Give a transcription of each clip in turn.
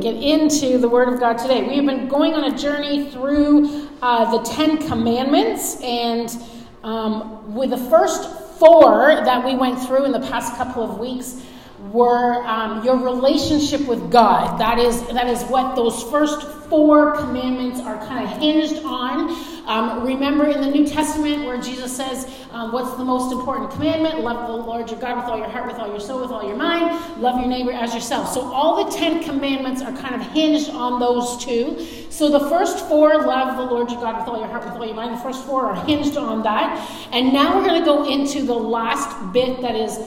get into the Word of God today. We have been going on a journey through uh, the Ten Commandments, and um, with the first four that we went through in the past couple of weeks were um, your relationship with God. That is, that is what those first four commandments are kind of hinged on. Um, remember in the New Testament where Jesus says, um, What's the most important commandment? Love the Lord your God with all your heart, with all your soul, with all your mind. Love your neighbor as yourself. So all the Ten Commandments are kind of hinged on those two. So the first four, love the Lord your God with all your heart, with all your mind. The first four are hinged on that. And now we're going to go into the last bit that is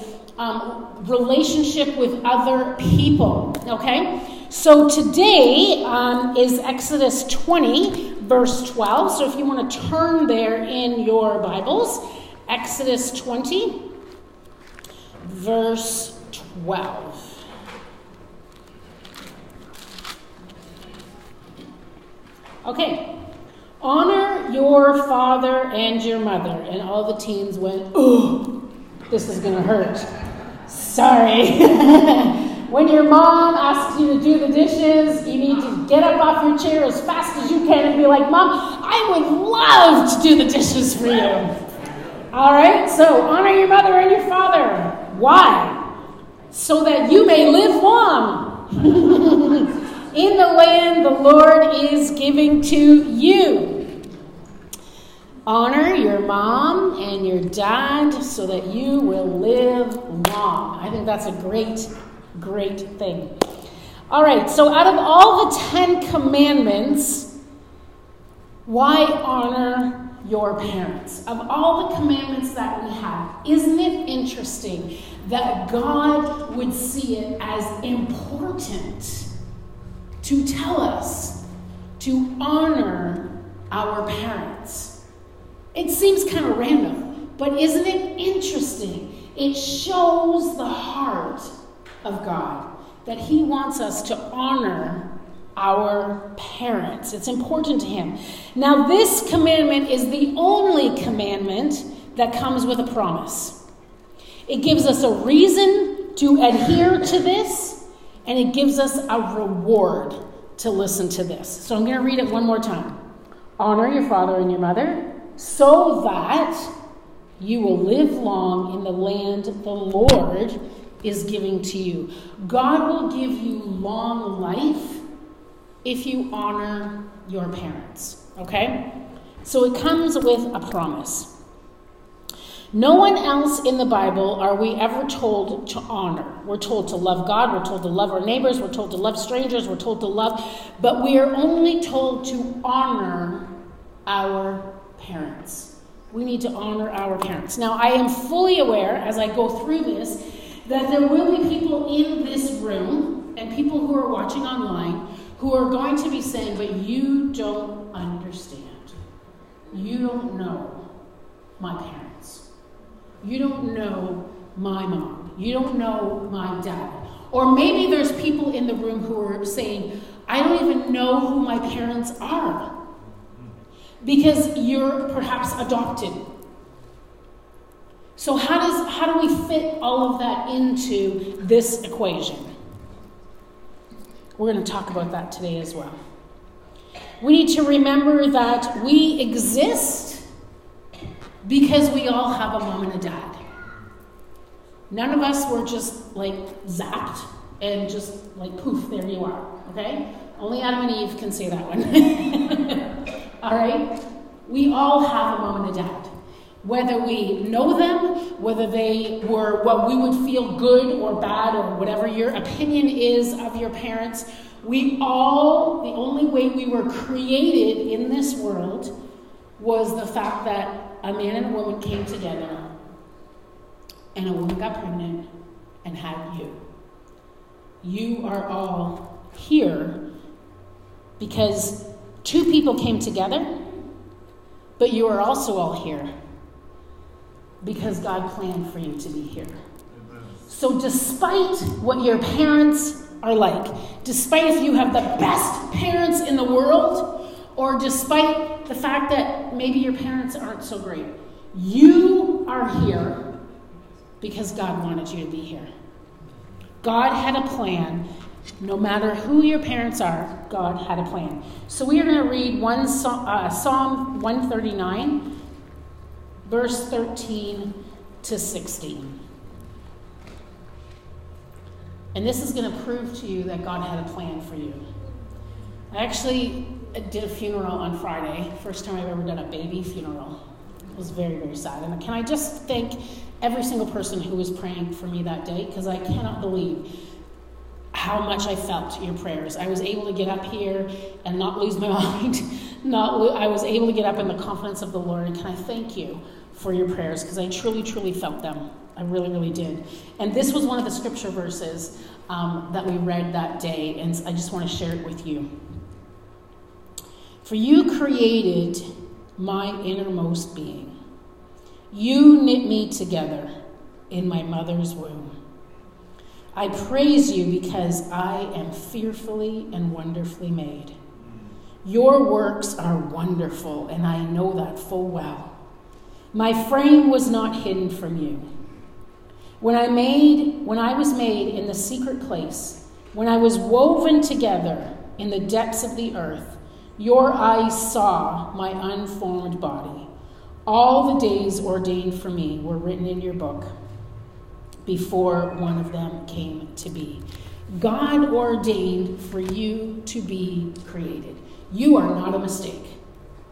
um, relationship with other people. Okay? So today um, is Exodus 20, verse 12. So if you want to turn there in your Bibles, Exodus 20, verse 12. Okay. Honor your father and your mother. And all the teens went, oh, this is going to hurt. Sorry. When your mom asks you to do the dishes, you need to get up off your chair as fast as you can and be like, Mom, I would love to do the dishes for you. All right? So honor your mother and your father. Why? So that you may live long in the land the Lord is giving to you. Honor your mom and your dad so that you will live long. I think that's a great great thing. All right, so out of all the Ten Commandments, why honor your parents? Of all the commandments that we have, isn't it interesting that God would see it as important to tell us to honor our parents? It seems kind of random, but isn't it interesting? It shows the heart of God, that He wants us to honor our parents. It's important to Him. Now, this commandment is the only commandment that comes with a promise. It gives us a reason to adhere to this, and it gives us a reward to listen to this. So I'm going to read it one more time. Honor your father and your mother so that you will live long in the land the Lord is giving to you. God will give you long life if you honor your parents, okay? So it comes with a promise. No one else in the Bible are we ever told to honor. We're told to love God, we're told to love our neighbors, we're told to love strangers, we're told to love, but we are only told to honor our parents. We need to honor our parents. Now, I am fully aware as I go through this that there will be people in this room and people who are watching online who are going to be saying, but you don't understand. You don't know my parents. You don't know my mom. You don't know my dad. Or maybe there's people in the room who are saying, I don't even know who my parents are. Because you're perhaps adopted so how does how do we fit all of that into this equation? We're going to talk about that today as well. We need to remember that we exist because we all have a mom and a dad. None of us were just like zapped and just like poof, there you are. Okay? Only Adam and Eve can say that one. all right? We all have a mom and a dad. Whether we know them, whether they were what we would feel good or bad, or whatever your opinion is of your parents, we all, the only way we were created in this world was the fact that a man and a woman came together and a woman got pregnant and had you. You are all here because two people came together, but you are also all here because God planned for you to be here. So, despite what your parents are like, despite if you have the best parents in the world, or despite the fact that maybe your parents aren't so great, you are here because God wanted you to be here. God had a plan, No matter who your parents are, God had a plan. So we are going to read one uh, Psalm 139, verse 13 to 16. And this is going to prove to you that God had a plan for you. I actually did a funeral on Friday, first time I've ever done a baby funeral. It was very, very sad. And can I just thank every single person who was praying for me that day because I cannot believe how much I felt your prayers. I was able to get up here and not lose my mind. not lo- I was able to get up in the confidence of the Lord. And can I thank you for your prayers because I truly, truly felt them. I really, really did. And this was one of the scripture verses um, that we read that day, and I just want to share it with you. For you created my innermost being. You knit me together in my mother's womb. I praise you because I am fearfully and wonderfully made. Your works are wonderful, and I know that full well. My frame was not hidden from you. When I made when I was made in the secret place, when I was woven together in the depths of the earth, your eyes saw my unformed body. All the days ordained for me were written in your book before one of them came to be. God ordained for you to be created. You are not a mistake.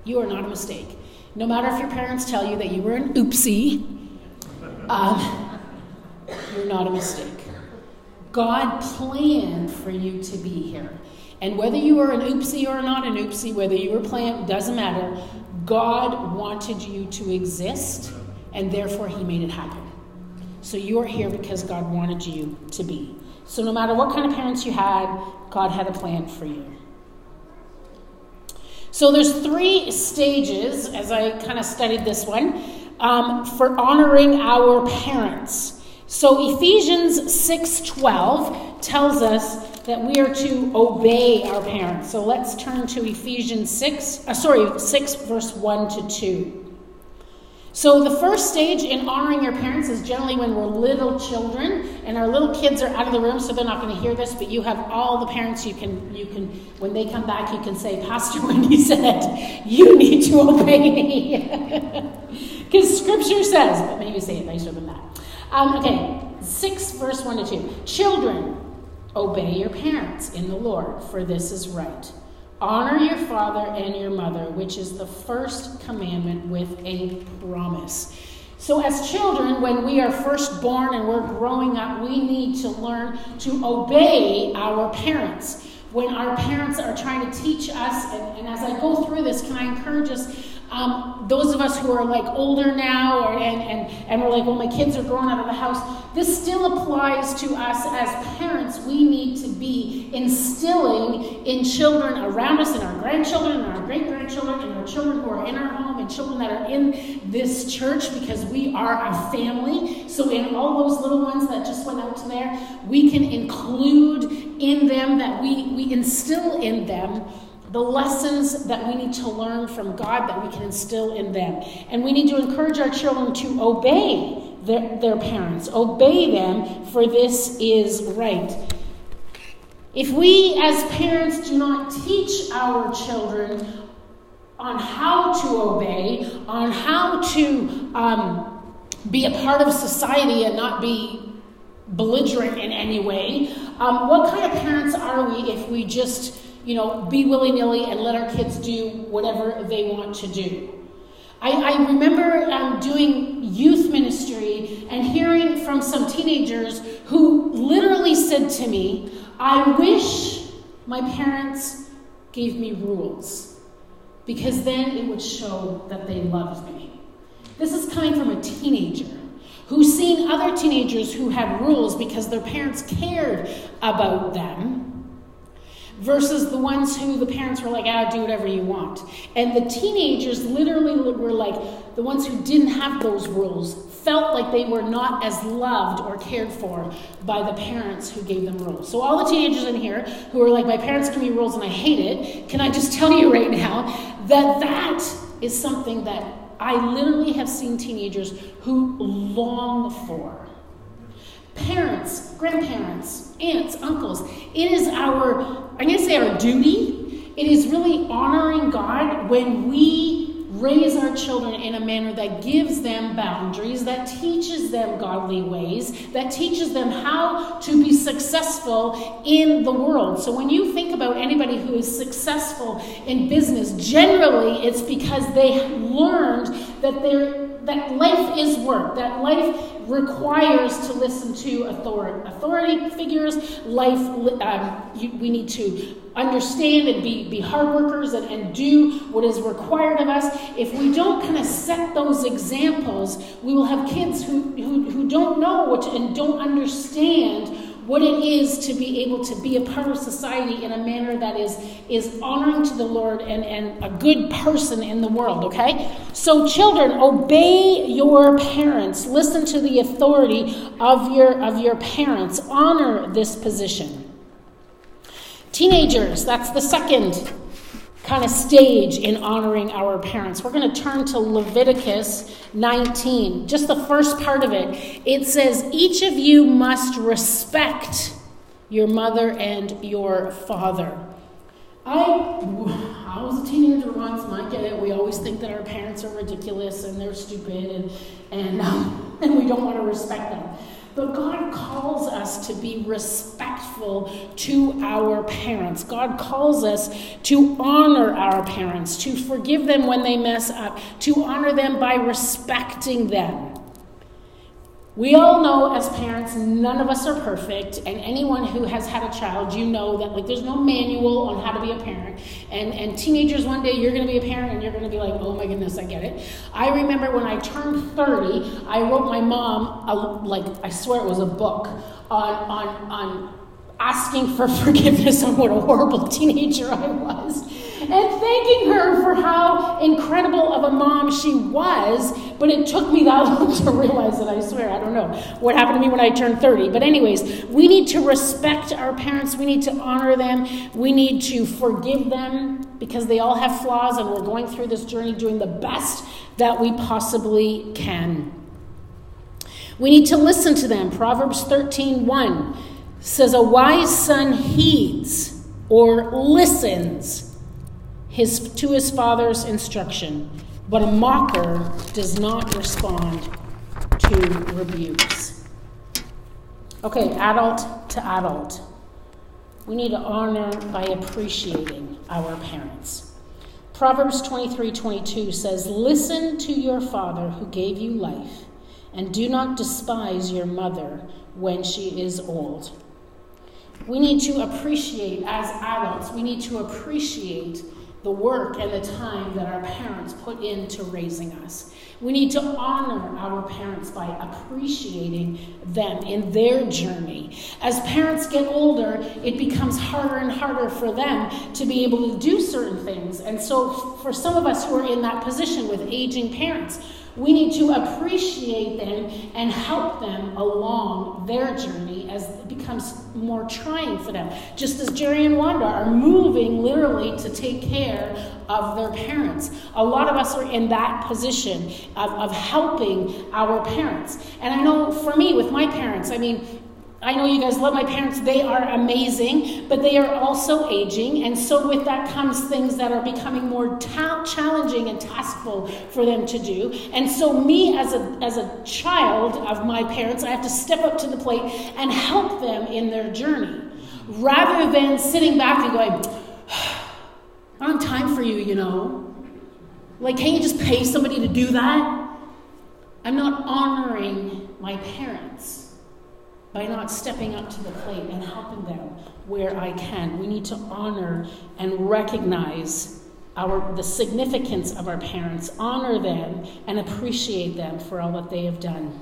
You are not a mistake. No matter if your parents tell you that you were an oopsie, um, you're not a mistake. God planned for you to be here. And whether you are an oopsie or not an oopsie, whether you were planned, doesn't matter. God wanted you to exist, and therefore He made it happen. So you are here because God wanted you to be. So no matter what kind of parents you had, God had a plan for you. So there's three stages, as I kind of studied this one, um, for honoring our parents. So Ephesians 6:12 tells us that we are to obey our parents. So let's turn to Ephesians 6, uh, sorry, 6 verse 1 to 2. So, the first stage in honoring your parents is generally when we're little children and our little kids are out of the room, so they're not going to hear this, but you have all the parents you can, you can when they come back, you can say, Pastor Wendy said, you need to obey me. Because scripture says, but maybe say it nicer than that. Um, okay, 6 verse 1 to 2. Children, obey your parents in the Lord, for this is right. Honor your father and your mother, which is the first commandment with a promise. So, as children, when we are first born and we're growing up, we need to learn to obey our parents. When our parents are trying to teach us, and, and as I go through this, can I encourage us um, those of us who are like older now, or, and, and, and we're like, well, my kids are grown out of the house, this still applies to us as parents. We need to be instilling in children around us, in our grandchildren, and our great grandchildren, and our children who are in our home, and children that are in this church because we are a family. So, in all those little ones that just went out to there, we can include in them that we, we instill in them the lessons that we need to learn from God that we can instill in them. And we need to encourage our children to obey their, their parents, obey them, for this is right. If we as parents do not teach our children on how to obey, on how to um, be a part of society and not be belligerent in any way, um, what kind of parents are we if we just you know, be willy nilly and let our kids do whatever they want to do. I, I remember um, doing youth ministry and hearing from some teenagers who literally said to me, I wish my parents gave me rules because then it would show that they loved me. This is coming from a teenager who's seen other teenagers who had rules because their parents cared about them versus the ones who the parents were like, ah, do whatever you want. And the teenagers literally were like, the ones who didn't have those rules felt like they were not as loved or cared for by the parents who gave them rules. So, all the teenagers in here who are like, my parents give me rules and I hate it, can I just tell you right now that that is something that I literally have seen teenagers who long for. Parents, grandparents, aunts, uncles. It is our, I'm going to say our duty. It is really honoring God when we raise our children in a manner that gives them boundaries, that teaches them godly ways, that teaches them how to be successful in the world. So when you think about anybody who is successful in business, generally it's because they learned that they're that life is work, that life requires to listen to authority, authority figures. Life, um, you, we need to understand and be, be hard workers and, and do what is required of us. If we don't kind of set those examples, we will have kids who, who, who don't know what to, and don't understand what it is to be able to be a part of society in a manner that is, is honoring to the Lord and, and a good person in the world, okay? So, children, obey your parents. Listen to the authority of your, of your parents. Honor this position. Teenagers, that's the second kind of stage in honoring our parents. We're going to turn to Leviticus 19. Just the first part of it. It says, Each of you must respect your mother and your father. I, I was a teenager once, and I get it. We always think that our parents are ridiculous and they're stupid, and, and, and we don't want to respect them. But God calls us to be respectful to our parents. God calls us to honor our parents, to forgive them when they mess up, to honor them by respecting them. We all know as parents, none of us are perfect, and anyone who has had a child, you know that like there's no manual on how to be a parent. And and teenagers, one day you're going to be a parent, and you're going to be like, oh my goodness, I get it. I remember when I turned 30, I wrote my mom a, like I swear it was a book on on on asking for forgiveness on what a horrible teenager I was and thanking her for how incredible of a mom she was. But it took me that long to realize it, I swear. I don't know what happened to me when I turned 30. But, anyways, we need to respect our parents, we need to honor them, we need to forgive them because they all have flaws, and we're going through this journey doing the best that we possibly can. We need to listen to them. Proverbs 13 1 says, A wise son heeds or listens his, to his father's instruction, but a mocker does not respond to rebukes. Okay, adult to adult. We need to honor by appreciating our parents. Proverbs 23 22 says, Listen to your father who gave you life, and do not despise your mother when she is old. We need to appreciate, as adults, we need to appreciate the work and the time that our parents put into raising us. We need to honor our parents by appreciating them in their journey. As parents get older, it becomes harder and harder for them to be able to do certain things. And so, for some of us who are in that position with aging parents, we need to appreciate them and help them along their journey as it becomes more trying for them. Just as Jerry and Wanda are moving literally to take care of their parents. A lot of us are in that position of, of helping our parents. And I know for me, with my parents, I mean, I know you guys love my parents. They are amazing, but they are also aging. And so, with that comes things that are becoming more ta- challenging and taskful for them to do. And so, me as a, as a child of my parents, I have to step up to the plate and help them in their journey rather than sitting back and going, I don't have time for you, you know. Like, can't you just pay somebody to do that? I'm not honoring my parents by not stepping up to the plate and helping them where I can. We need to honor and recognize our, the significance of our parents, honor them, and appreciate them for all that they have done.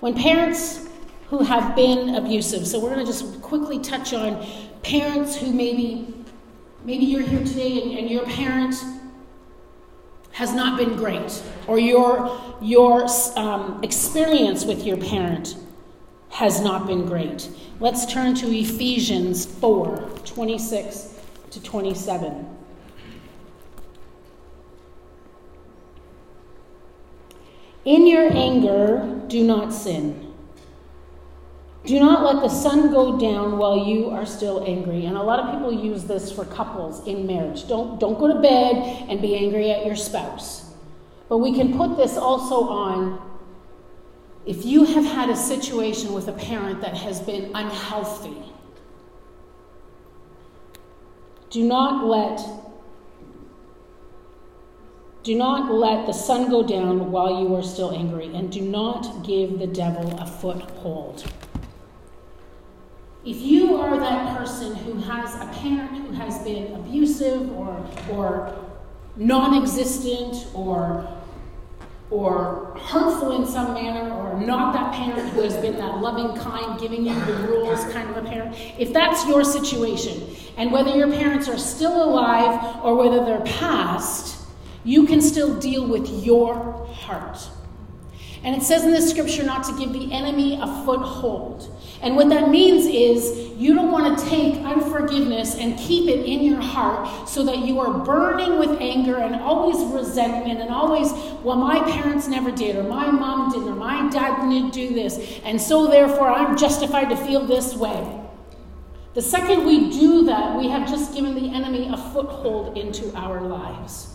When parents who have been abusive, so we're going to just quickly touch on parents who maybe maybe you're here today and, and your parent has not been great, or your, your um, experience with your parent has not been great. Let's turn to Ephesians 4 26 to 27. In your anger, do not sin. Do not let the sun go down while you are still angry. And a lot of people use this for couples in marriage. Don't, don't go to bed and be angry at your spouse. But we can put this also on if you have had a situation with a parent that has been unhealthy. Do not let do not let the sun go down while you are still angry, and do not give the devil a foothold. If you are that person who has a parent who has been abusive or, or non existent or, or hurtful in some manner, or not that parent who has been that loving, kind, giving you the rules kind of a parent, if that's your situation, and whether your parents are still alive or whether they're past, you can still deal with your heart. And it says in the scripture not to give the enemy a foothold. And what that means is you don't want to take unforgiveness and keep it in your heart so that you are burning with anger and always resentment and always, well, my parents never did, or my mom didn't, or my dad didn't do this, and so therefore I'm justified to feel this way. The second we do that, we have just given the enemy a foothold into our lives.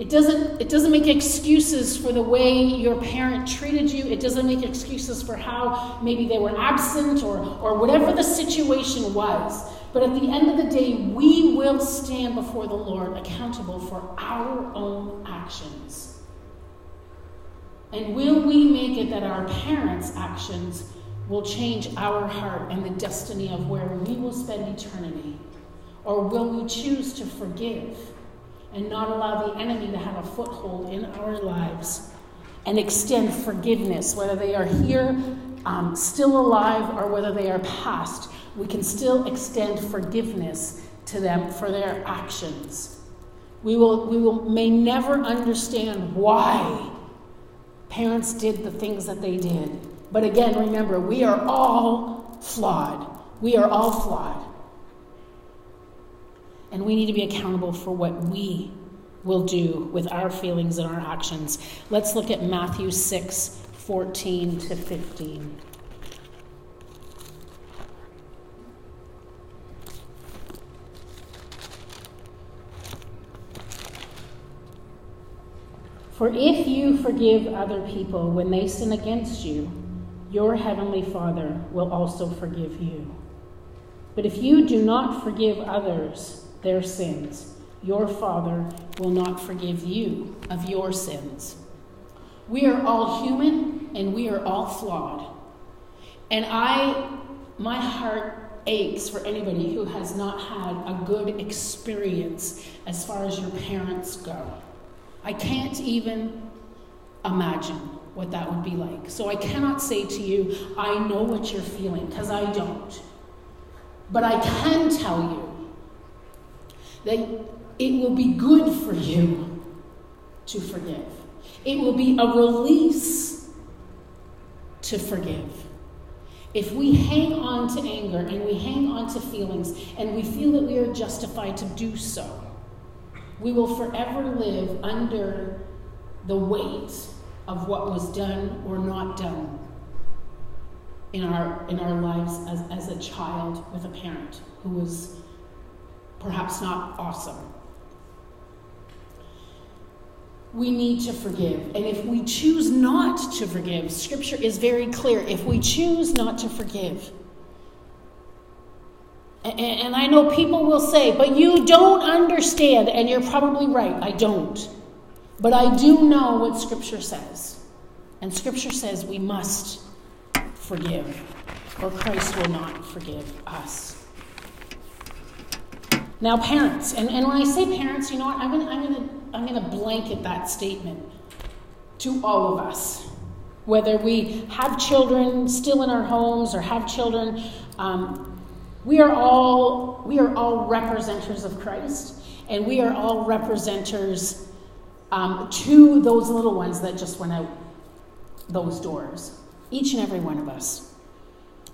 It doesn't, it doesn't make excuses for the way your parent treated you. It doesn't make excuses for how maybe they were absent or, or whatever the situation was. But at the end of the day, we will stand before the Lord accountable for our own actions. And will we make it that our parents' actions will change our heart and the destiny of where we will spend eternity? Or will we choose to forgive? And not allow the enemy to have a foothold in our lives and extend forgiveness, whether they are here, um, still alive, or whether they are past. We can still extend forgiveness to them for their actions. We, will, we will, may never understand why parents did the things that they did. But again, remember, we are all flawed. We are all flawed. And we need to be accountable for what we will do with our feelings and our actions. Let's look at Matthew 6 14 to 15. For if you forgive other people when they sin against you, your heavenly Father will also forgive you. But if you do not forgive others, their sins, your Father will not forgive you of your sins. We are all human and we are all flawed. And I, my heart aches for anybody who has not had a good experience as far as your parents go. I can't even imagine what that would be like. So I cannot say to you, I know what you're feeling, because I don't. But I can tell you that it will be good for you to forgive. It will be a release to forgive. If we hang on to anger and we hang on to feelings and we feel that we are justified to do so, we will forever live under the weight of what was done or not done in our, in our lives as, as a child with a parent who was perhaps not awesome. We need to forgive. And if we choose not to forgive, Scripture is very clear. If we choose not to forgive, and I know people will say, but you don't understand, and you're probably right, I don't. But I do know what Scripture says. And Scripture says we must forgive, or Christ will not forgive us. Now, parents, and, and when I say parents, you know what? I'm going to I'm gonna, I'm gonna blanket that statement to all of us. Whether we have children still in our homes or have children, um, we, are all, we are all representers of Christ, and we are all representers um, to those little ones that just went out those doors. Each and every one of us.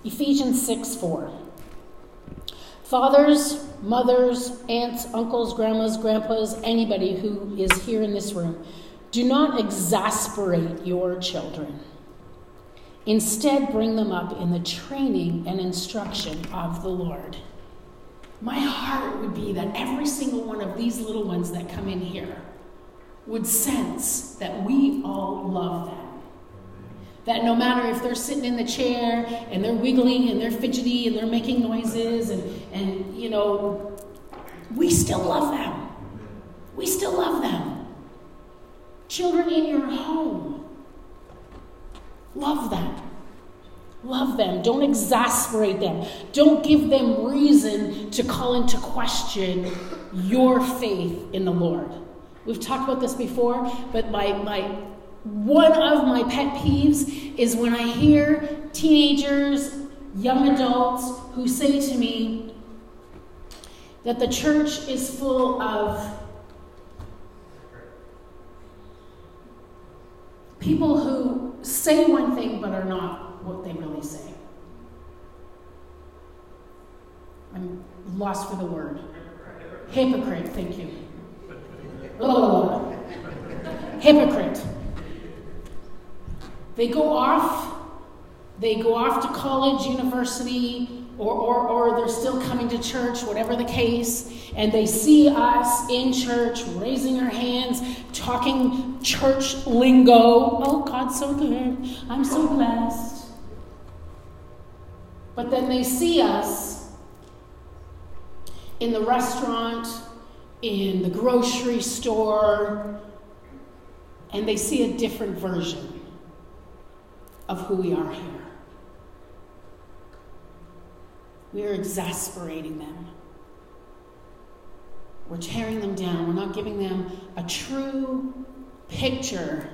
Ephesians 6 4. Fathers, mothers, aunts, uncles, grandmas, grandpas, anybody who is here in this room, Do not exasperate your children. Instead, bring them up in the training and instruction of the Lord. My heart would be that every single one of these little ones that come in here would sense that we all love them. That no matter if they're sitting in the chair and they're wiggling and they're fidgety and they're making noises and, and you know, we still love them. We still love them. Children in your home, love them. Love them. Don't exasperate them. Don't give them reason to call into question your faith in the Lord. We've talked about this before, but my, my one of my pet peeves is when I hear teenagers, young adults who say to me that the church is full of people who say one thing but are not what they really say. I'm lost for the word. Hypocrite, thank you. Oh. Hypocrite. They go off, they go off to college, university, or, or, or they're still coming to church, whatever the case, and they see us in church raising our hands, talking church lingo. Oh, God's so good. I'm so blessed. But then they see us in the restaurant, in the grocery store, and they see a different version of who we are here. We are exasperating them. We're tearing them down. We're not giving them a true picture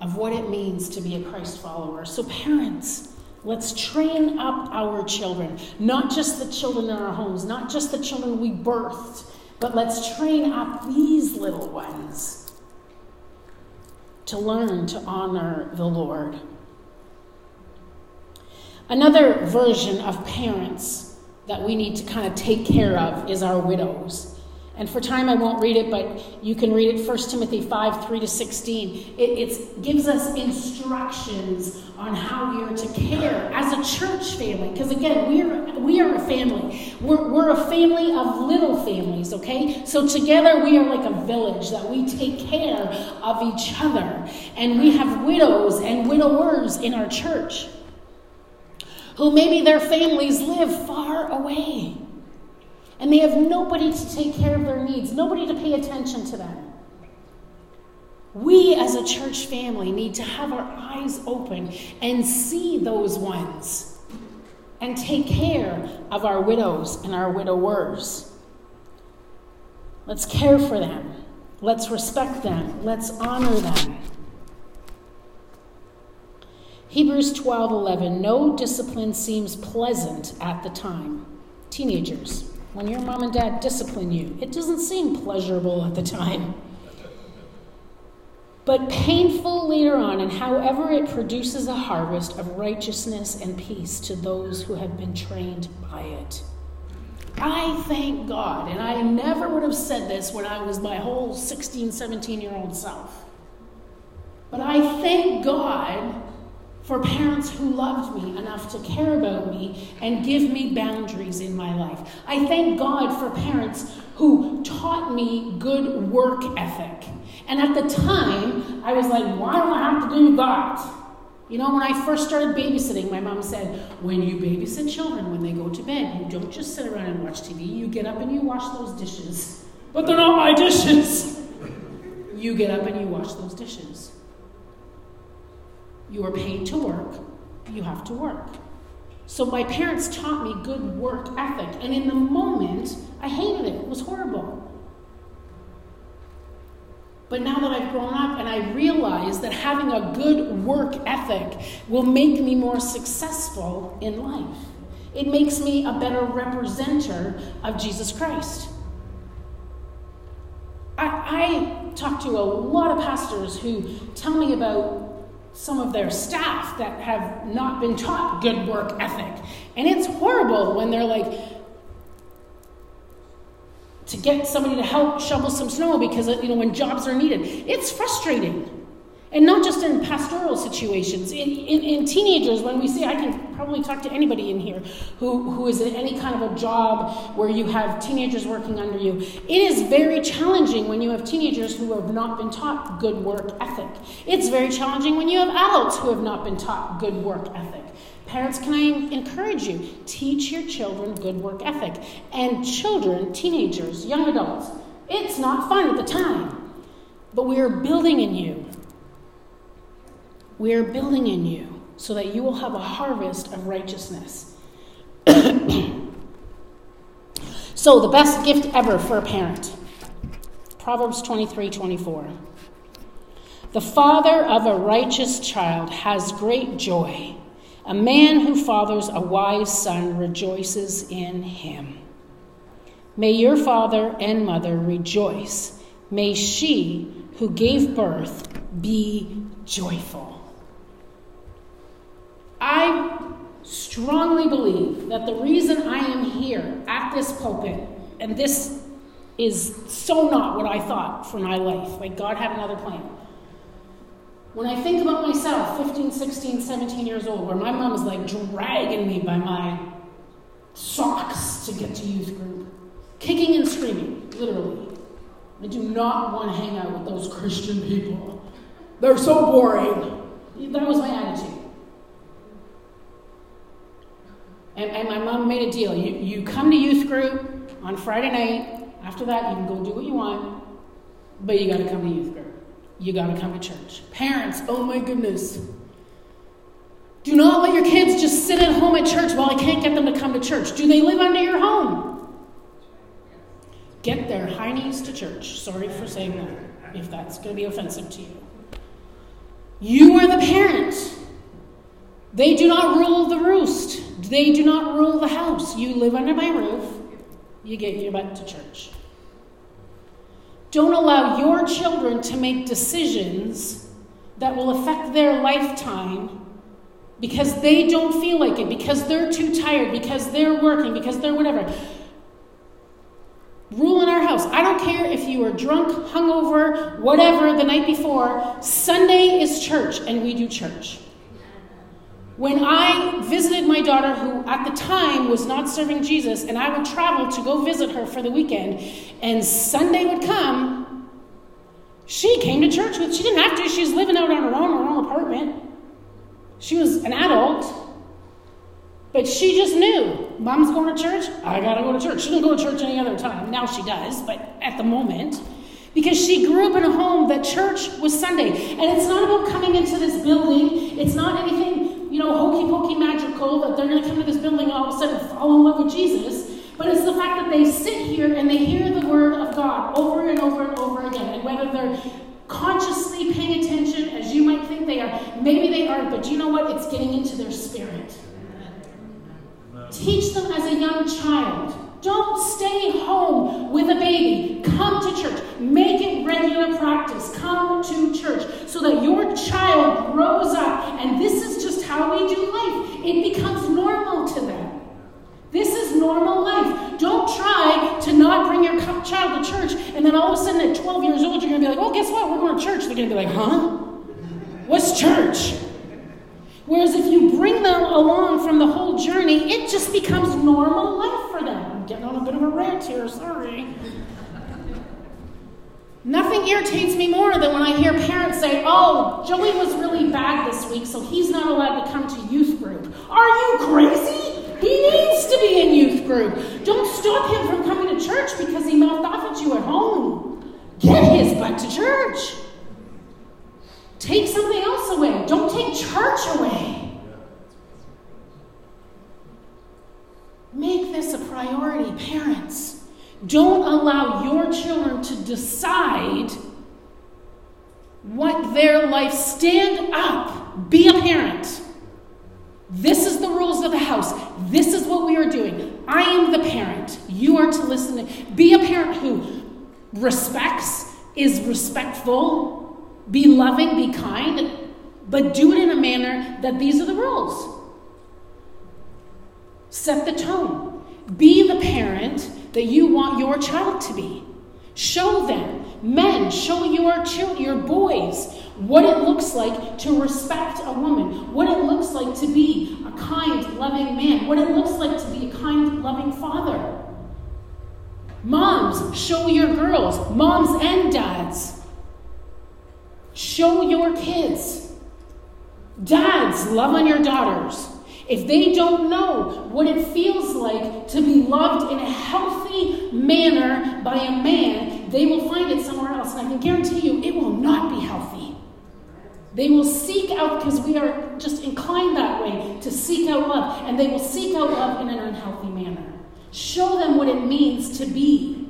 of what it means to be a Christ follower. So, parents, let's train up our children, not just the children in our homes, not just the children we birthed, but let's train up these little ones to learn to honor the Lord. Another version of parents that we need to kind of take care of is our widows. And for time, I won't read it, but you can read it 1 Timothy 5 3 to 16. It gives us instructions on how we are to care as a church family. Because again, we are, we are a family. We're, we're a family of little families, okay? So together we are like a village that we take care of each other. And we have widows and widowers in our church who maybe their families live far away. And they have nobody to take care of their needs, nobody to pay attention to them. We as a church family need to have our eyes open and see those ones and take care of our widows and our widowers. Let's care for them. Let's respect them. Let's honor them. Hebrews 12:11 No discipline seems pleasant at the time. Teenagers, when your mom and dad discipline you, it doesn't seem pleasurable at the time. But painful later on, and however it produces a harvest of righteousness and peace to those who have been trained by it. I thank God, and I never would have said this when I was my whole 16, 17 year old self. But I thank God for parents who loved me enough to care about me and give me boundaries in my life. I thank God for parents who taught me good work ethic. And at the time, I was like, why do I have to do that? You know, when I first started babysitting, my mom said, when you babysit children, when they go to bed, you don't just sit around and watch TV. You get up and you wash those dishes. But they're not my dishes. You get up and you wash those dishes. You are paid to work, you have to work. So my parents taught me good work ethic, and in the moment, I hated it. It was horrible. But now that I've grown up and I realize that having a good work ethic will make me more successful in life, it makes me a better representative of Jesus Christ. I, I talk to a lot of pastors who tell me about some of their staff that have not been taught good work ethic. And it's horrible when they're like, to get somebody to help shovel some snow because you know when jobs are needed. It's frustrating. And not just in pastoral situations, in, in, in, teenagers, when we see, I can probably talk to anybody in here who, who is in any kind of a job where you have teenagers working under you. It is very challenging when you have teenagers who have not been taught good work ethic. It's very challenging when you have adults who have not been taught good work ethic. Parents, can I encourage you? Teach your children good work ethic. And children, teenagers, young adults, it's not fun at the time, but we are building in you we are building in you so that you will have a harvest of righteousness. so, the best gift ever for a parent Proverbs 23 24. The father of a righteous child has great joy. A man who fathers a wise son rejoices in him. May your father and mother rejoice. May she who gave birth be joyful. I strongly believe that the reason I am here at this pulpit, and this is so not what I thought for my life, like God had another plan. When I think about myself, 15, 16, 17 years old, where my mom is like dragging me by my socks to get to youth group, kicking and screaming, literally. I do not want to hang out with those Christian people. They're so boring. That was my attitude. And, and my mom made a deal. You, you come to youth group on Friday night. After that, you can go do what you want, but you got to come to youth group. You got to come to church. Parents, oh my goodness. Do not let your kids just sit at home at church while I can't get them to come to church. Do they live under your home? Get their high knees to church. Sorry for saying that, if that's going to be offensive to you. You are the parent. They do not rule the roost. They do not rule the house. You live under my roof. You get your butt to church. Don't allow your children to make decisions that will affect their lifetime because they don't feel like it, because they're too tired, because they're working, because they're whatever. Rule in our house. I don't care if you are drunk, hungover, whatever the night before. Sunday is church, and we do church. When I visited my daughter, who at the time was not serving Jesus, and I would travel to go visit her for the weekend, and Sunday would come, she came to church with, she didn't have to, she was living out on her own, her own apartment. She was an adult, but she just knew mom's going to church, I gotta go to church. She didn't go to church any other time. Now she does, but at the moment, because she grew up in a home that church was Sunday. And it's not about coming into this building, it's not anything you know, hokey pokey magical that they're going to come to this building and all of a sudden fall in love with Jesus. But it's the fact that they sit here and they hear the word of God over and over and over again. And whether they're consciously paying attention as you might think they are, maybe they aren't, but you know what? It's getting into their spirit. Teach them as a young child. Don't stay home with a baby. Come to church. Make it regular practice. Come to church so that your child grows up and this is how we do life. It becomes normal to them. This is normal life. Don't try to not bring your child to church and then all of a sudden at 12 years old you're going to be like, oh, guess what? We're going to church. They're going to be like, huh? What's church? Whereas if you bring them along from the whole journey, it just becomes normal life for them. I'm getting on a bit of a rant here, sorry. Nothing irritates me more than when I hear parents say, Oh, Joey was really bad this week, so he's not allowed to come to youth group. Are you crazy? He needs to be in youth group. Don't stop him from coming to church because he mouthed off at you at home. Get his butt to church. Take something else away. Don't take church away. Make this a priority, parents. Don't allow your children to decide what their life. Stand up. Be a parent. This is the rules of the house. This is what we are doing. I am the parent. You are to listen. To, be a parent who respects, is respectful, be loving, be kind, but do it in a manner that these are the rules. Set the tone. Be the parent that you want your child to be. Show them. Men, show your children, your boys, what it looks like to respect a woman, what it looks like to be a kind, loving man, what it looks like to be a kind, loving father. Moms, show your girls, moms and dads. Show your kids. Dads, love on your daughters. If they don't know what it feels like to be loved in a healthy manner by a man, they will find it somewhere else. And I can guarantee you it will not be healthy. They will seek out, because we are just inclined that way, to seek out love. And they will seek out love in an unhealthy manner. Show them what it means to be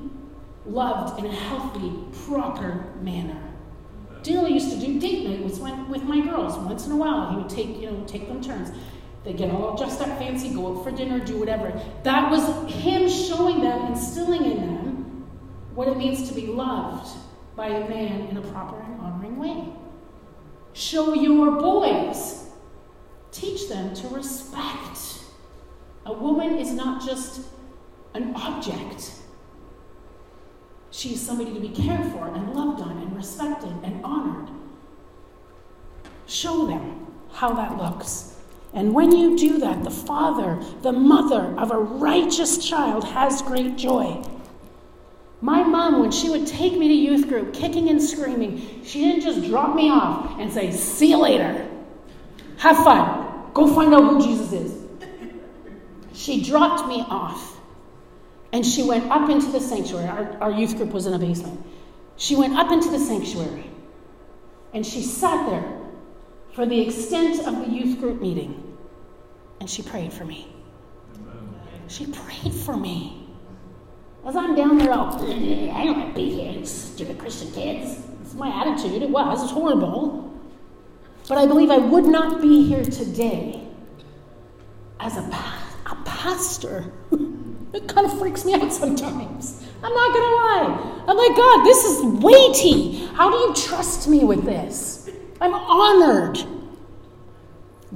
loved in a healthy, proper manner. Daryl used to do date night with my, with my girls. Once in a while, he would take, you know, take them turns. They get all dressed up fancy, go out for dinner, do whatever. That was him showing them, instilling in them what it means to be loved by a man in a proper and honoring way. Show your boys. Teach them to respect. A woman is not just an object. She is somebody to be cared for and loved on and respected and honored. Show them how that looks. And when you do that, the father, the mother of a righteous child has great joy. My mom, when she would take me to youth group, kicking and screaming, she didn't just drop me off and say, See you later. Have fun. Go find out who Jesus is. She dropped me off and she went up into the sanctuary. Our, our youth group was in a basement. She went up into the sanctuary and she sat there for the extent of the youth group meeting and she prayed for me. She prayed for me. As I'm down there, all, I don't want to be here, stupid Christian kids. It's my attitude. It was. It's horrible. But I believe I would not be here today as a, a pastor. it kind of freaks me out sometimes. I'm not going to lie. I'm like, God, this is weighty. How do you trust me with this? I'm honored.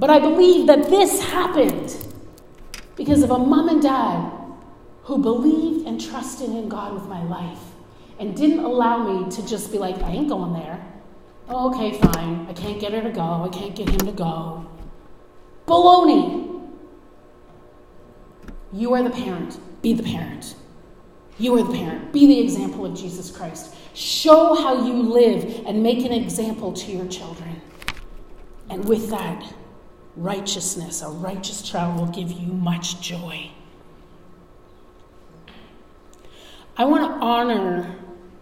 But I believe that this happened because of a mom and dad who believed and trusted in God with my life and didn't allow me to just be like, I ain't going there. Oh, okay, fine. I can't get her to go. I can't get him to go. Baloney. You are the parent. Be the parent. You are the parent. Be the example of Jesus Christ. Show how you live and make an example to your children. And with that, righteousness, a righteous child will give you much joy. I want to honor,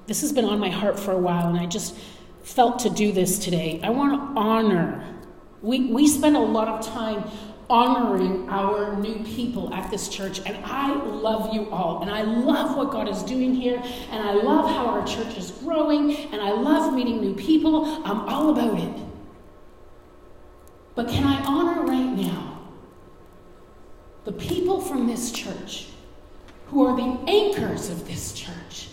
this has been on my heart for a while, and I just felt to do this today. I want to honor. We, we spend a lot of time honoring our new people at this church, and I love you all. And I love what God is doing here, and I love how our church is growing, and I love meeting new people. I'm all about it. But can I honor right now the people from this church who are the anchors of this church,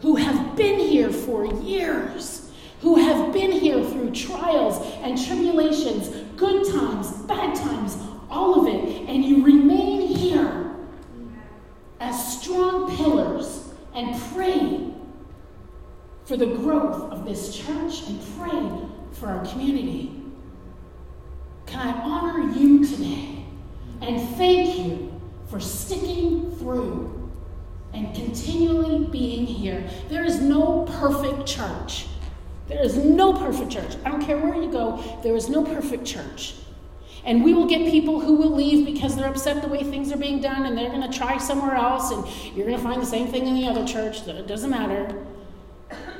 who have been here for years, who have been here through trials and tribulations, good times, bad times, all of it, and you remain here as strong pillars and pray for the growth of this church and pray for our community. Can I honor you today and thank you for sticking through and continually being here? There is no perfect church. There is no perfect church. I don't care where you go, there is no perfect church. And we will get people who will leave because they're upset the way things are being done and they're going to try somewhere else and you're going to find the same thing in the other church. It doesn't matter.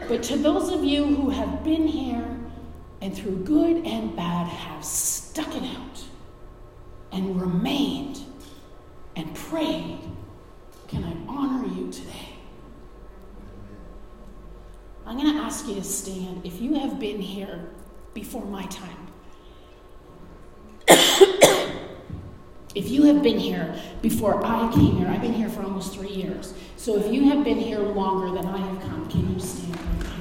But to those of you who have been here and through good and bad have stuck it out and remained and prayed, can I honor you today? I'm going to ask you to stand if you have been here before my time. if you have been here before I came here, I've been here for almost three years. So if you have been here longer than I have come, can you stand right now?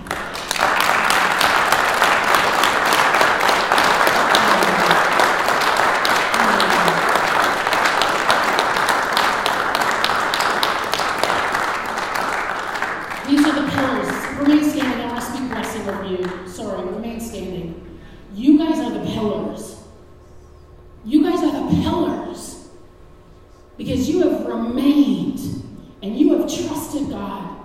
God.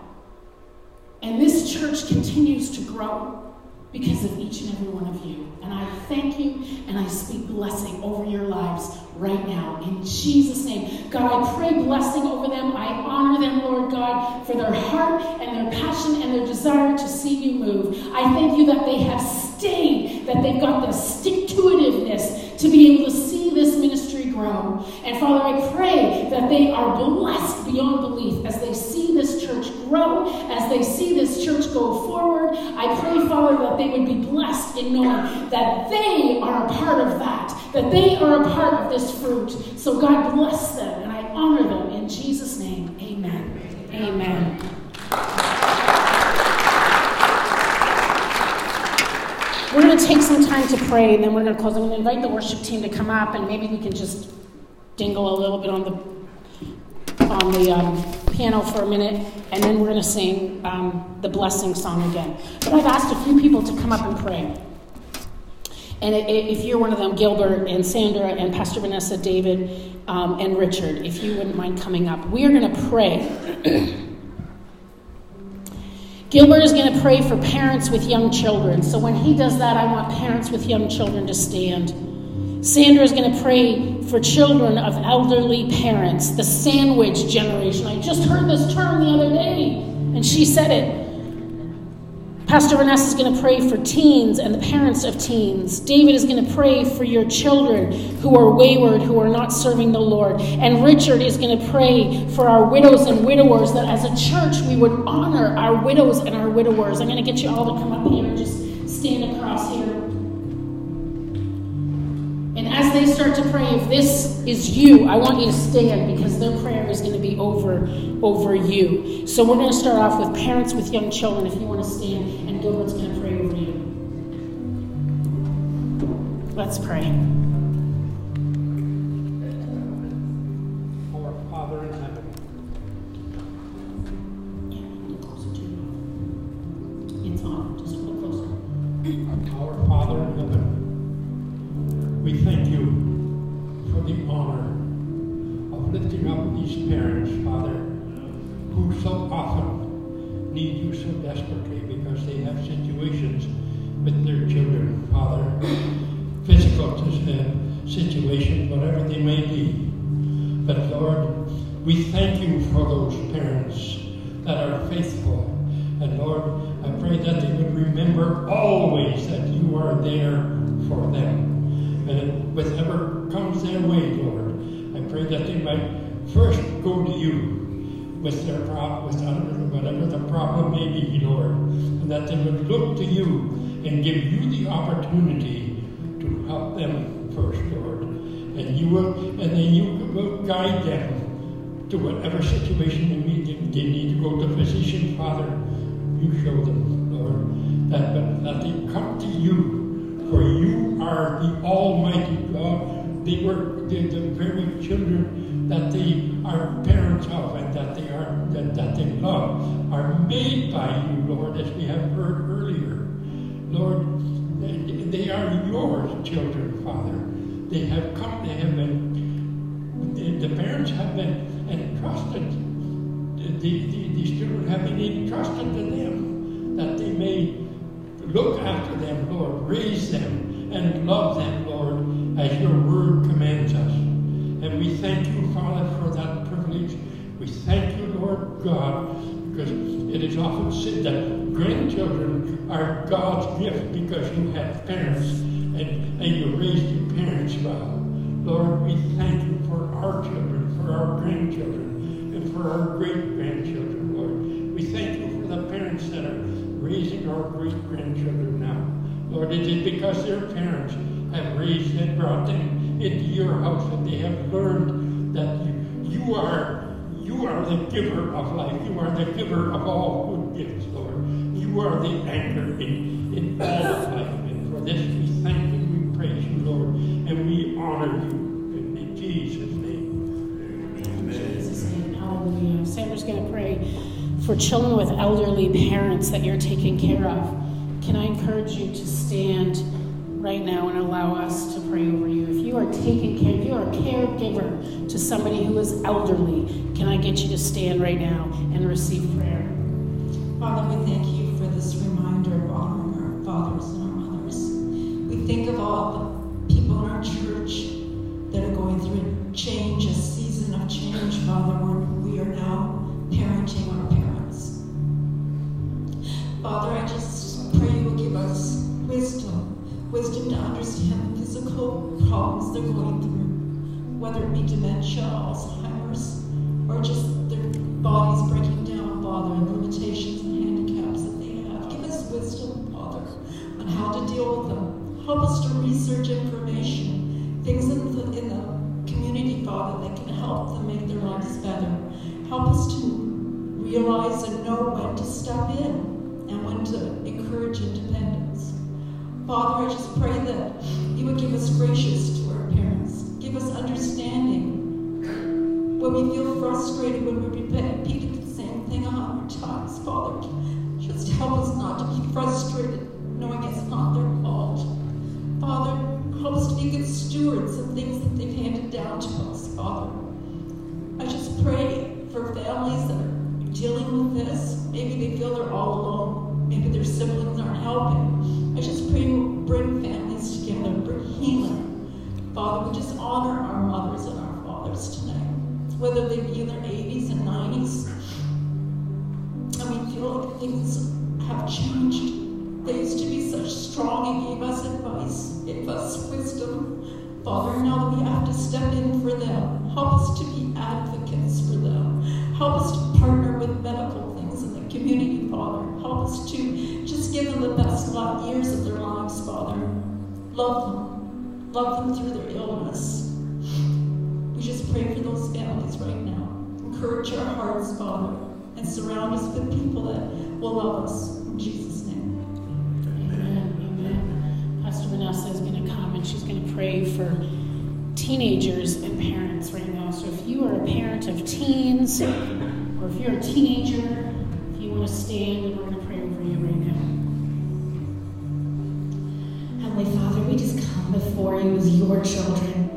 And this church continues to grow because of each and every one of you. And I thank you and I speak blessing over your lives right now. In Jesus' name. God, I pray blessing over them. I honor them, Lord God, for their heart and their passion and their desire to see you move. I thank you that they have stayed, that they've got the stick to itiveness to be able to see this ministry grow. And Father, I pray that they are blessed beyond belief as they see this church grow, as they see this church go forward. I pray, Father, that they would be blessed in knowing that they are a part of that, that they are a part of this fruit. So God bless them, and I honor them in Jesus' name. Amen. Amen. We're going to take some time to pray, and then we're going to close. I'm going to invite the worship team to come up, and maybe we can just dingle a little bit on the on the um, piano for a minute, and then we're going to sing um, the blessing song again. But I've asked a few people to come up and pray. And if you're one of them, Gilbert and Sandra and Pastor Vanessa, David, um, and Richard, if you wouldn't mind coming up, we are going to pray. Gilbert is going to pray for parents with young children. So when he does that, I want parents with young children to stand. Sandra is going to pray for children of elderly parents, the sandwich generation. I just heard this term the other day, and she said it. Pastor Vanessa is going to pray for teens and the parents of teens. David is going to pray for your children who are wayward, who are not serving the Lord. And Richard is going to pray for our widows and widowers that as a church we would honor our widows and our widowers. I'm going to get you all to come up here and just stand across here. As they start to pray, if this is you, I want you to stand because their prayer is going to be over, over you. So we're going to start off with parents with young children. If you want to stand, and Gilbert's going to pray over you. Let's pray. With their problem, with whatever the problem may be, Lord, and that they would look to you and give you the opportunity to help them first, Lord. And you will, and then you will guide them to whatever situation they need. They need to go to physician, Father. You show them, Lord, that, that they come to you for you are the Almighty God. They were the, the very children that they are of and that they are that, that they love are made by you, Lord, as we have heard earlier. Lord, they, are your children, Father. They have come, they have been, the, the parents have been entrusted, the, the, these children have been entrusted to them that they may Look after them, Lord. Raise them and love them, Lord, as your word commands us. And we thank you, Father, for that privilege. We thank you, Lord God, because it is often said that grandchildren are God's gift because you have parents and, and you raised your parents well. Lord, we thank you for our children, for our grandchildren, and for our great grandchildren, Lord. We thank you for the parents that are raising our great grandchildren now. Lord, it is because their parents have raised and brought them into your house and they have learned that you, you are you are the giver of life. You are the giver of all good gifts, Lord. You are the anchor in, in all of life. And for this we thank you, we praise you, Lord, and we honor you. In, in Jesus' name. In Jesus' name, hallelujah. Sandra's going to pray for children with elderly parents that you're taking care of. Can I encourage you to stand right now and allow us to pray over you. If you are taking care, if you are a caregiver to somebody who is elderly, can I get you to stand right now and receive prayer? Father, we thank you for this reminder of honoring our fathers and our mothers. We think of all the problems they're going through, whether it be dementia, Alzheimer's, or just hundred Father, now we have to step in for them, help us to be advocates for them. Help us to partner with medical things in the community, Father. Help us to just give them the best years of their lives, Father. Love them. Love them through their illness. We just pray for those families right now. Encourage our hearts, Father, and surround us with people that will love us. In Jesus' for teenagers and parents right now. So if you are a parent of teens, or if you're a teenager, if you want to stand and we're going to pray over you right now. Heavenly Father, we just come before you as your children.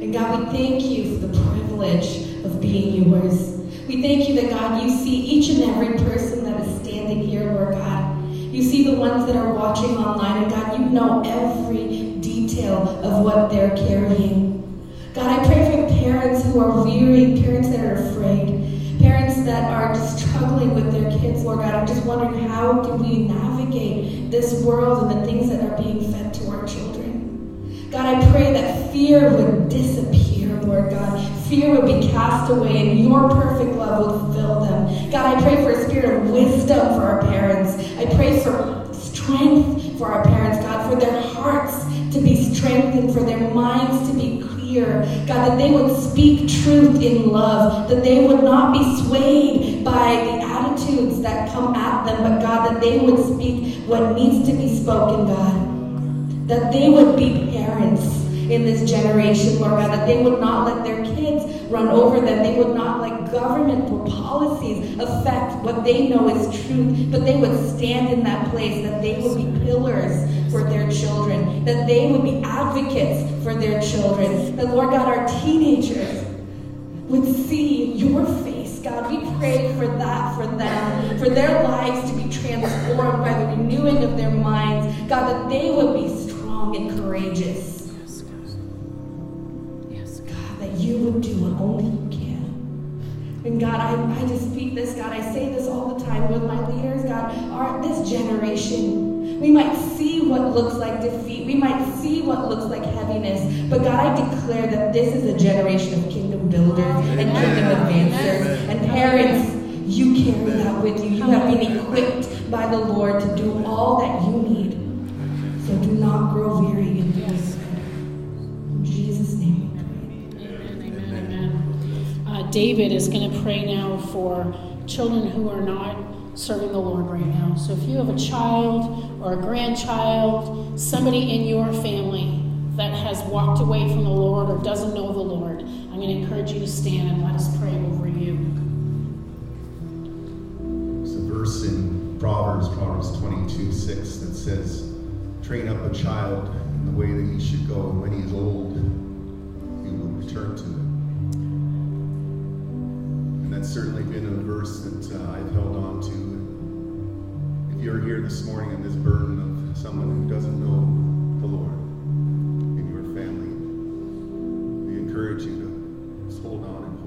And God, we thank you for the privilege of being yours. We thank you that, God, you see each and every person that is standing here, Lord God. You see the ones that are watching online, and God, you know every detail of what they're carrying. God, I pray for parents who are weary, parents that are afraid, parents that are struggling with their kids, Lord God. I'm just wondering how do we navigate this world and the things that are being fed to our children. God, I pray that fear would disappear, Lord God. Fear would be cast away and your perfect love would fill them. God, I pray for a spirit of wisdom for our parents. I pray for strength for our parents, God, for their for their minds to be clear. God, that they would speak truth in love, that they would not be swayed by the attitudes that come at them, but God, that they would speak what needs to be spoken, God. That they would be parents in this generation, Lord God, that they would not let their kids run over them. They would not let government or policies affect what they know is truth, but they would stand in that place, that they would be pillars for their children, that they would be advocates for their children, that, Lord God, our teenagers would see your face. God, we pray for that for them, for their lives to be transformed by the renewing of their minds. God, that they would be strong and courageous. You would do what only you can. And God, I, I just speak this, God. I say this all the time with my leaders, God. Our, this generation, we might see what looks like defeat. We might see what looks like heaviness. But God, I declare that this is a generation of kingdom builders and kingdom advancers. And parents, you carry that with you. You have been equipped by the Lord to do all that you need. So do not grow weary David is going to pray now for children who are not serving the Lord right now. So if you have a child or a grandchild, somebody in your family that has walked away from the Lord or doesn't know the Lord, I'm going to encourage you to stand and let us pray over you. There's a verse in Proverbs, Proverbs 22 6, that says, Train up a child in the way that he should go, and when he's old, he will return to that's certainly been a verse that uh, I've held on to. If you're here this morning and this burden of someone who doesn't know the Lord in your family, we encourage you to just hold on and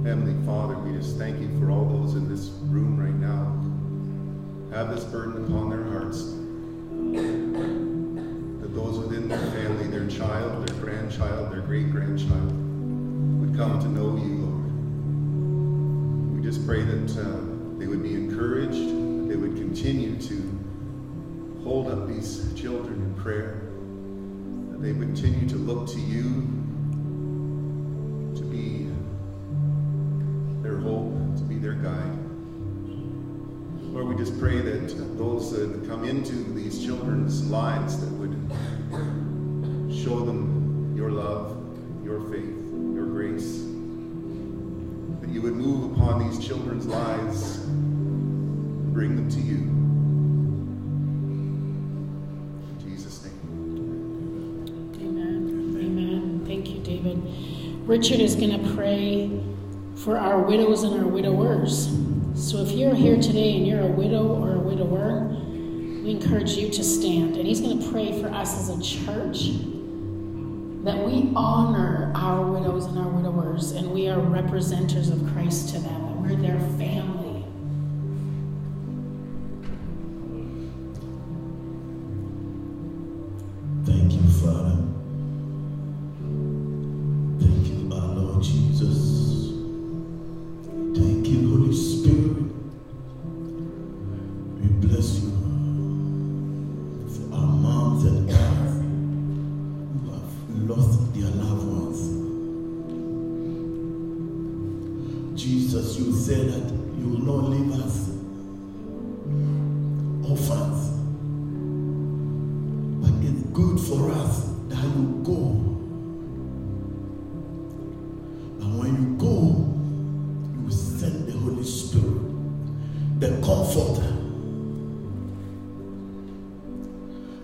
hope. Heavenly Father, we just thank you for all those in this room right now have this burden upon their hearts. That those within their family, their child, their grandchild, their great grandchild, would come to know you, Lord. We just pray that uh, they would be encouraged, that they would continue to hold up these children in prayer, that they would continue to look to you to be their hope, to be their guide. Lord, we just pray that those that come into these children's lives that would show them your love, your faith, your grace. That you would move upon these children's lives and bring them to you. In Jesus' name. Amen. Amen. Thank you, David. Richard is going to pray for our widows and our widowers. So if you're here today and you're a widow or a widower, we encourage you to stand. And he's going to pray for us as a church that we honor our widows and our widowers and we are representatives of Christ to them, that we're their family.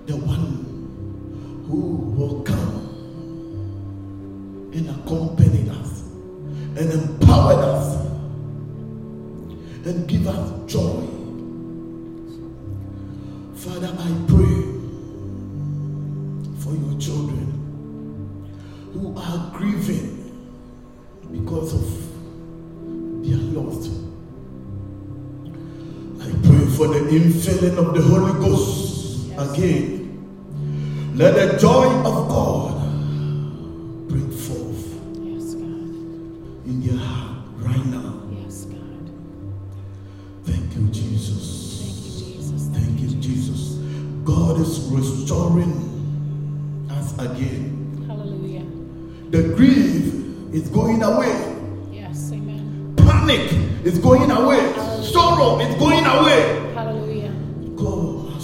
The one who will come and accompany us and empower us and give us joy. Father, I pray for your children who are grieving because of their loss. I pray for the infilling of the Holy going away. Yes, amen. Panic is going away. Sorrow is going away. Hallelujah. God,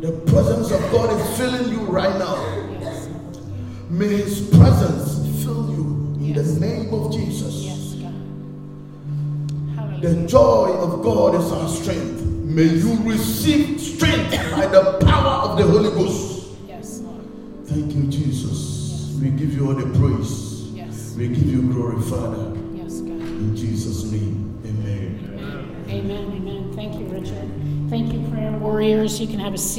the presence of God is filling you right now. Yes. May His presence fill you in Yes. the name of Jesus. Yes, God. The joy of God is our strength. May you receive strength by the power of the Holy Ghost. Yes, Lord. Thank you, Jesus. We give you all the praise. We give you glory, Father. Yes, God. In Jesus' name, amen. Amen. Amen. Thank you, Richard. Thank you, prayer warriors. You can have a seat.